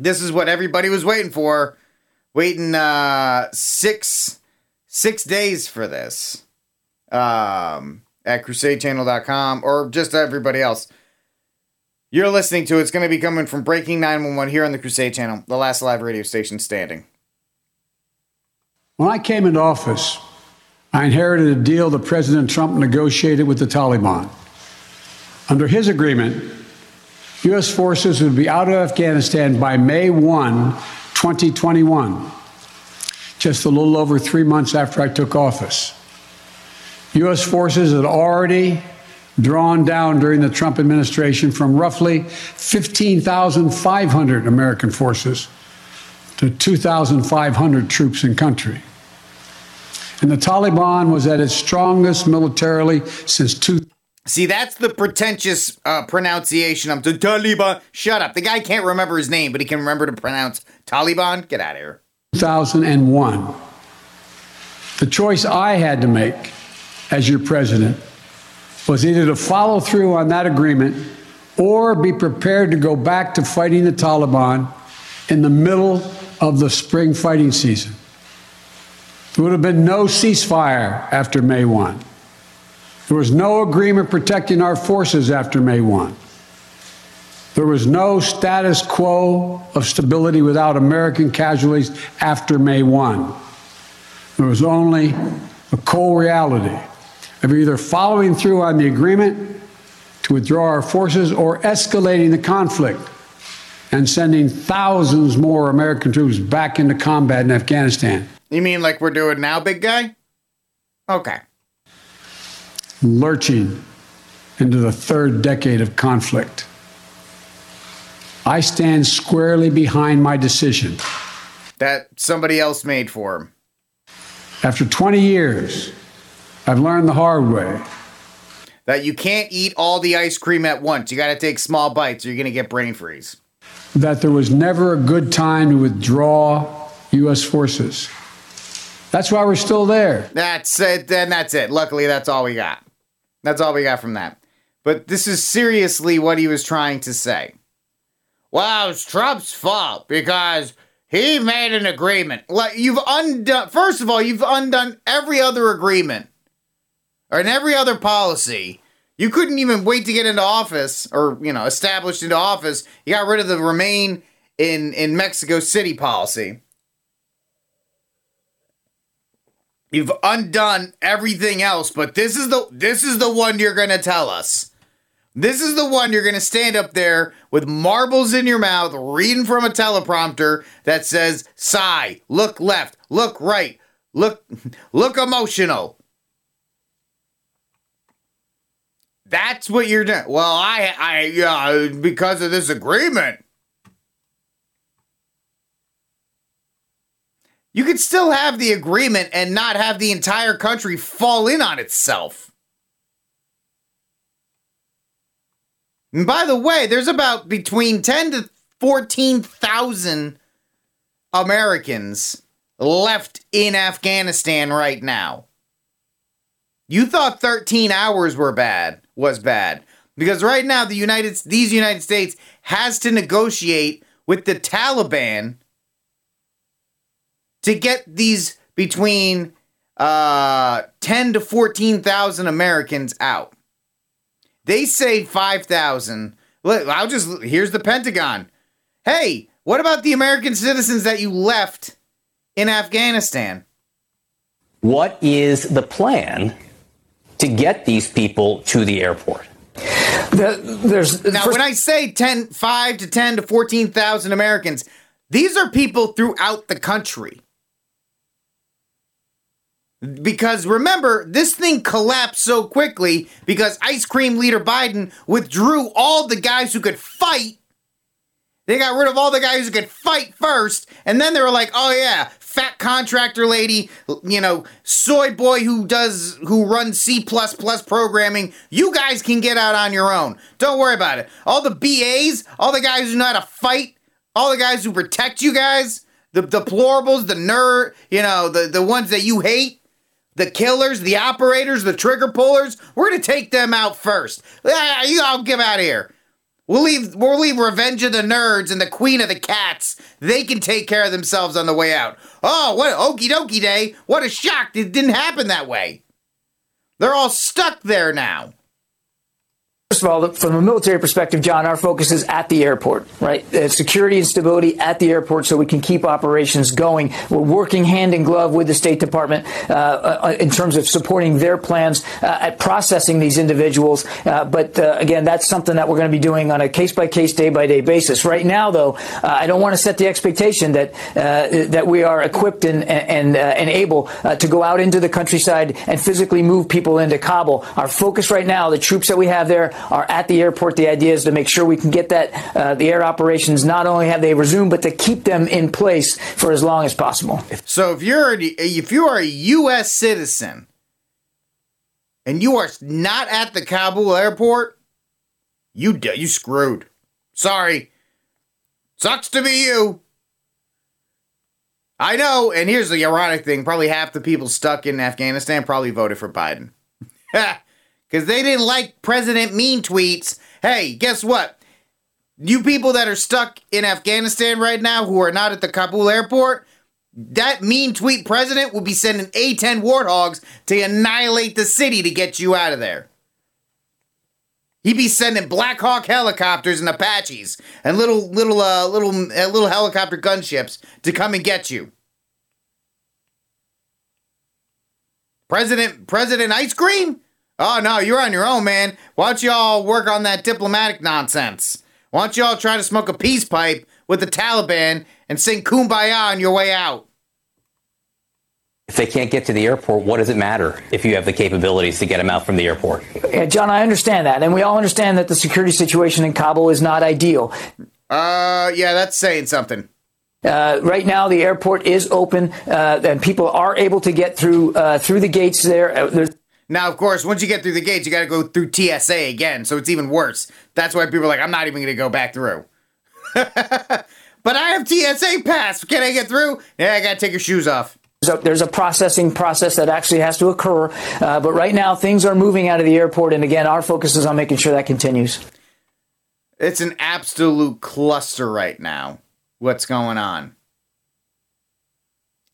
this is what everybody was waiting for. Waiting uh six six days for this. Um at crusadechannel.com or just everybody else. You're listening to it's going to be coming from Breaking 911 here on the Crusade Channel, the last live radio station standing. When I came into office, I inherited a deal that President Trump negotiated with the Taliban. Under his agreement, U.S. forces would be out of Afghanistan by May 1, 2021, just a little over three months after I took office. U.S. forces had already drawn down during the Trump administration from roughly 15,500 American forces to 2,500 troops in country. And the Taliban was at its strongest militarily since two. See, that's the pretentious uh, pronunciation of the Taliban. Shut up. The guy can't remember his name, but he can remember to pronounce Taliban. Get out of here. 2001. The choice I had to make as your president was either to follow through on that agreement or be prepared to go back to fighting the Taliban in the middle of the spring fighting season. There would have been no ceasefire after May 1. There was no agreement protecting our forces after May 1. There was no status quo of stability without American casualties after May 1. There was only a cold reality of either following through on the agreement to withdraw our forces or escalating the conflict and sending thousands more American troops back into combat in Afghanistan. You mean like we're doing now, big guy? Okay. Lurching into the third decade of conflict. I stand squarely behind my decision. That somebody else made for him. After 20 years, I've learned the hard way that you can't eat all the ice cream at once. You got to take small bites or you're going to get brain freeze. That there was never a good time to withdraw U.S. forces. That's why we're still there. That's it. Then that's it. Luckily, that's all we got. That's all we got from that. But this is seriously what he was trying to say. Well, it's Trump's fault because he made an agreement. Like you've undone. First of all, you've undone every other agreement or in every other policy, you couldn't even wait to get into office or, you know, established into office. You got rid of the remain in, in Mexico City policy. You've undone everything else, but this is the this is the one you're gonna tell us. This is the one you're gonna stand up there with marbles in your mouth, reading from a teleprompter that says sigh, look left, look right, look look emotional. That's what you're doing. Well, I, I, yeah, because of this agreement. You could still have the agreement and not have the entire country fall in on itself. And by the way, there's about between 10 to 14,000 Americans left in Afghanistan right now. You thought 13 hours were bad was bad because right now the United these United States has to negotiate with the Taliban to get these between uh, 10 to 14,000 Americans out. They say 5,000. Look, I'll just here's the Pentagon. Hey, what about the American citizens that you left in Afghanistan? What is the plan to get these people to the airport. The, there's now first- when I say 10, 5 to 10 to 14,000 Americans, these are people throughout the country. Because remember, this thing collapsed so quickly because ice cream leader Biden withdrew all the guys who could fight. They got rid of all the guys who could fight first, and then they were like, "Oh yeah, fat contractor lady, you know, soy boy who does who runs C++ plus programming, you guys can get out on your own. Don't worry about it. All the BAs, all the guys who know how to fight, all the guys who protect you guys, the deplorables, the nerd, you know, the the ones that you hate, the killers, the operators, the trigger pullers, we're to take them out first. You all get out of here. We'll leave we'll leave Revenge of the Nerds and the Queen of the Cats. They can take care of themselves on the way out. Oh, what okie dokie day. What a shock. It didn't happen that way. They're all stuck there now. First of all, from a military perspective, John, our focus is at the airport, right? Uh, security and stability at the airport so we can keep operations going. We're working hand in glove with the State Department uh, uh, in terms of supporting their plans uh, at processing these individuals. Uh, but uh, again, that's something that we're going to be doing on a case by case, day by day basis. Right now, though, I don't want to set the expectation that that we are equipped and and, and able to go out into the countryside and physically move people into Kabul. Our focus right now, the troops that we have there, are at the airport. The idea is to make sure we can get that uh, the air operations not only have they resumed, but to keep them in place for as long as possible. So if you're a, if you are a U.S. citizen and you are not at the Kabul airport, you you screwed. Sorry, sucks to be you. I know, and here's the ironic thing: probably half the people stuck in Afghanistan probably voted for Biden. because they didn't like President Mean tweets. Hey, guess what? You people that are stuck in Afghanistan right now who are not at the Kabul airport, that mean tweet president will be sending A 10 warthogs to annihilate the city to get you out of there. He'd be sending Black Hawk helicopters and Apaches and little little uh, little uh, little helicopter gunships to come and get you. President President Ice Cream? Oh, no, you're on your own, man. Why don't y'all work on that diplomatic nonsense? Why don't y'all try to smoke a peace pipe with the Taliban and sing kumbaya on your way out? If they can't get to the airport, what does it matter if you have the capabilities to get them out from the airport? Yeah, John, I understand that. And we all understand that the security situation in Kabul is not ideal. Uh, yeah, that's saying something. Uh, right now, the airport is open, uh, and people are able to get through uh, through the gates there. Uh, there's now, of course, once you get through the gates, you got to go through TSA again, so it's even worse. That's why people are like, I'm not even going to go back through. but I have TSA pass. Can I get through? Yeah, I got to take your shoes off. So there's a processing process that actually has to occur. Uh, but right now, things are moving out of the airport. And again, our focus is on making sure that continues. It's an absolute cluster right now. What's going on?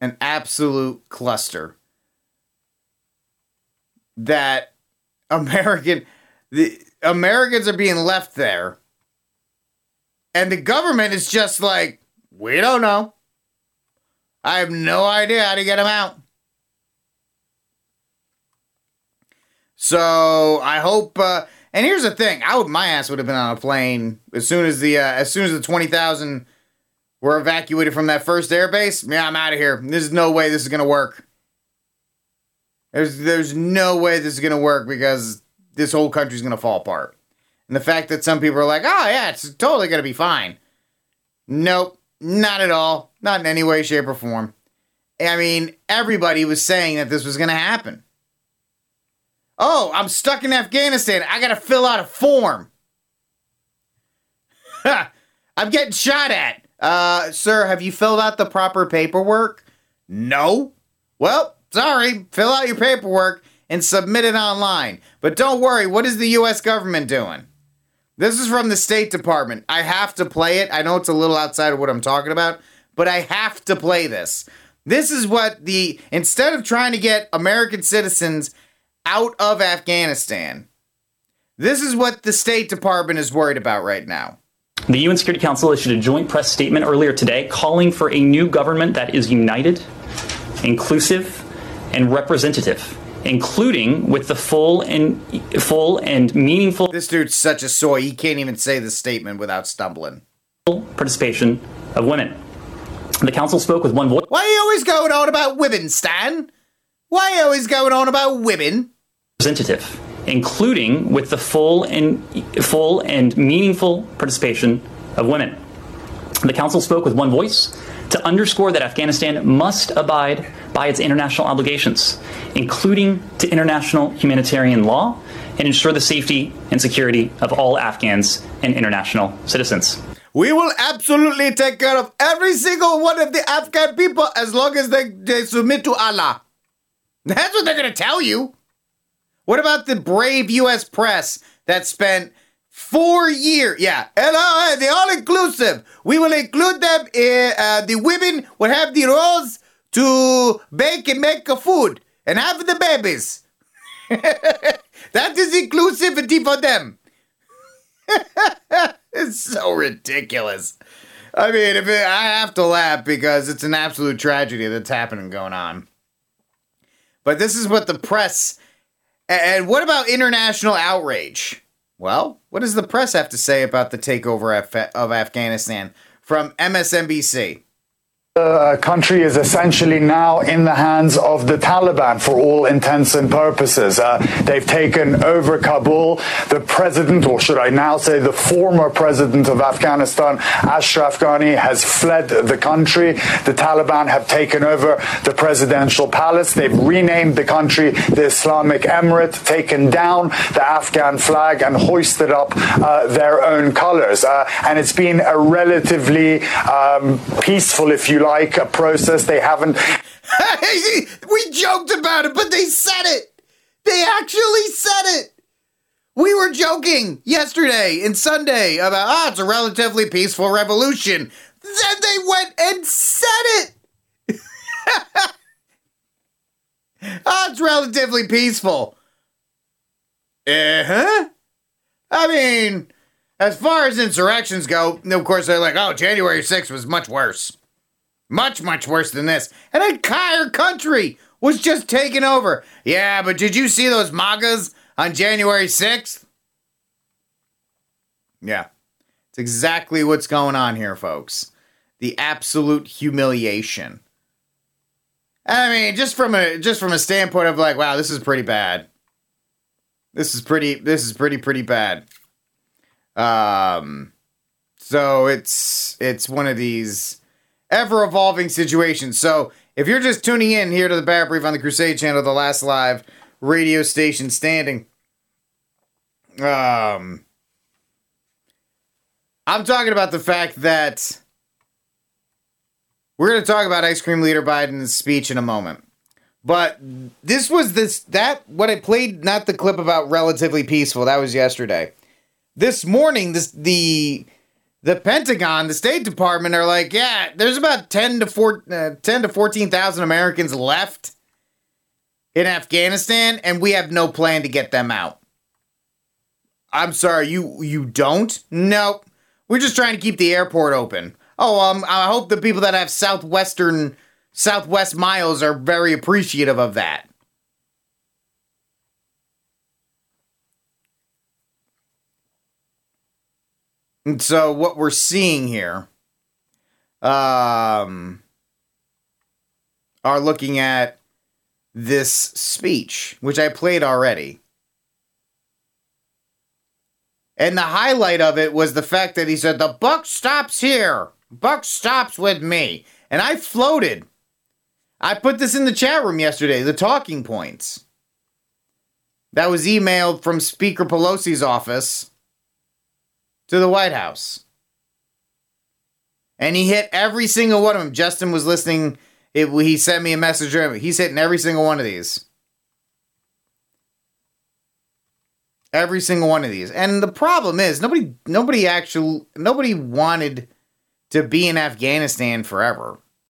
An absolute cluster that American the Americans are being left there. And the government is just like, we don't know. I have no idea how to get them out. So I hope. Uh, and here's the thing: I would my ass would have been on a plane as soon as the uh, as soon as the twenty thousand were evacuated from that first airbase. Yeah, I'm out of here. There's no way this is gonna work. There's there's no way this is gonna work because this whole country's gonna fall apart. And the fact that some people are like, oh yeah, it's totally gonna be fine. Nope, not at all. Not in any way, shape, or form. I mean, everybody was saying that this was gonna happen. Oh, I'm stuck in Afghanistan. I gotta fill out a form. I'm getting shot at. Uh, sir, have you filled out the proper paperwork? No. Well, Sorry, fill out your paperwork and submit it online. But don't worry, what is the US government doing? This is from the State Department. I have to play it. I know it's a little outside of what I'm talking about, but I have to play this. This is what the instead of trying to get American citizens out of Afghanistan, this is what the State Department is worried about right now. The UN Security Council issued a joint press statement earlier today calling for a new government that is united, inclusive, and representative, including with the full and full and meaningful. This dude's such a soy. He can't even say the statement without stumbling. Participation of women. The council spoke with one voice. Why are you always going on about women, Stan? Why are you always going on about women? Representative, including with the full and full and meaningful participation of women. The council spoke with one voice to underscore that Afghanistan must abide by its international obligations, including to international humanitarian law, and ensure the safety and security of all Afghans and international citizens. We will absolutely take care of every single one of the Afghan people as long as they, they submit to Allah. That's what they're going to tell you. What about the brave U.S. press that spent Four year, yeah, and uh, the all inclusive. We will include them. In, uh, the women will have the roles to bake and make a food and have the babies. that is inclusivity for them. it's so ridiculous. I mean, if it, I have to laugh because it's an absolute tragedy that's happening going on. But this is what the press. And what about international outrage? Well, what does the press have to say about the takeover of Afghanistan from MSNBC? The country is essentially now in the hands of the Taliban for all intents and purposes. Uh, they've taken over Kabul. The president, or should I now say the former president of Afghanistan, Ashraf Ghani, has fled the country. The Taliban have taken over the presidential palace. They've renamed the country the Islamic Emirate, taken down the Afghan flag, and hoisted up uh, their own colors. Uh, and it's been a relatively um, peaceful, if you like a process. They haven't. we joked about it, but they said it. They actually said it. We were joking yesterday and Sunday about, ah, oh, it's a relatively peaceful revolution. Then they went and said it. oh, it's relatively peaceful. Uh huh. I mean, as far as insurrections go, of course, they're like, oh, January 6th was much worse. Much, much worse than this. An entire country was just taken over. Yeah, but did you see those MAGAs on January 6th? Yeah. It's exactly what's going on here, folks. The absolute humiliation. I mean, just from a just from a standpoint of like, wow, this is pretty bad. This is pretty this is pretty pretty bad. Um so it's it's one of these ever evolving situation. So if you're just tuning in here to the Barrett Brief on the Crusade channel, the last live radio station standing, um, I'm talking about the fact that we're going to talk about ice cream leader Biden's speech in a moment. But this was this that what I played not the clip about relatively peaceful that was yesterday. This morning this the the Pentagon, the State Department are like, yeah, there's about 10 to 4, uh, 10 to 14,000 Americans left in Afghanistan and we have no plan to get them out. I'm sorry, you you don't? Nope. We're just trying to keep the airport open. Oh, um I hope the people that have southwestern southwest miles are very appreciative of that. And so what we're seeing here um, are looking at this speech, which I played already. And the highlight of it was the fact that he said, The buck stops here. Buck stops with me. And I floated. I put this in the chat room yesterday, the talking points. That was emailed from Speaker Pelosi's office to the White House. And he hit every single one of them. Justin was listening. It, he sent me a message. He's hitting every single one of these. Every single one of these. And the problem is nobody nobody actually nobody wanted to be in Afghanistan forever.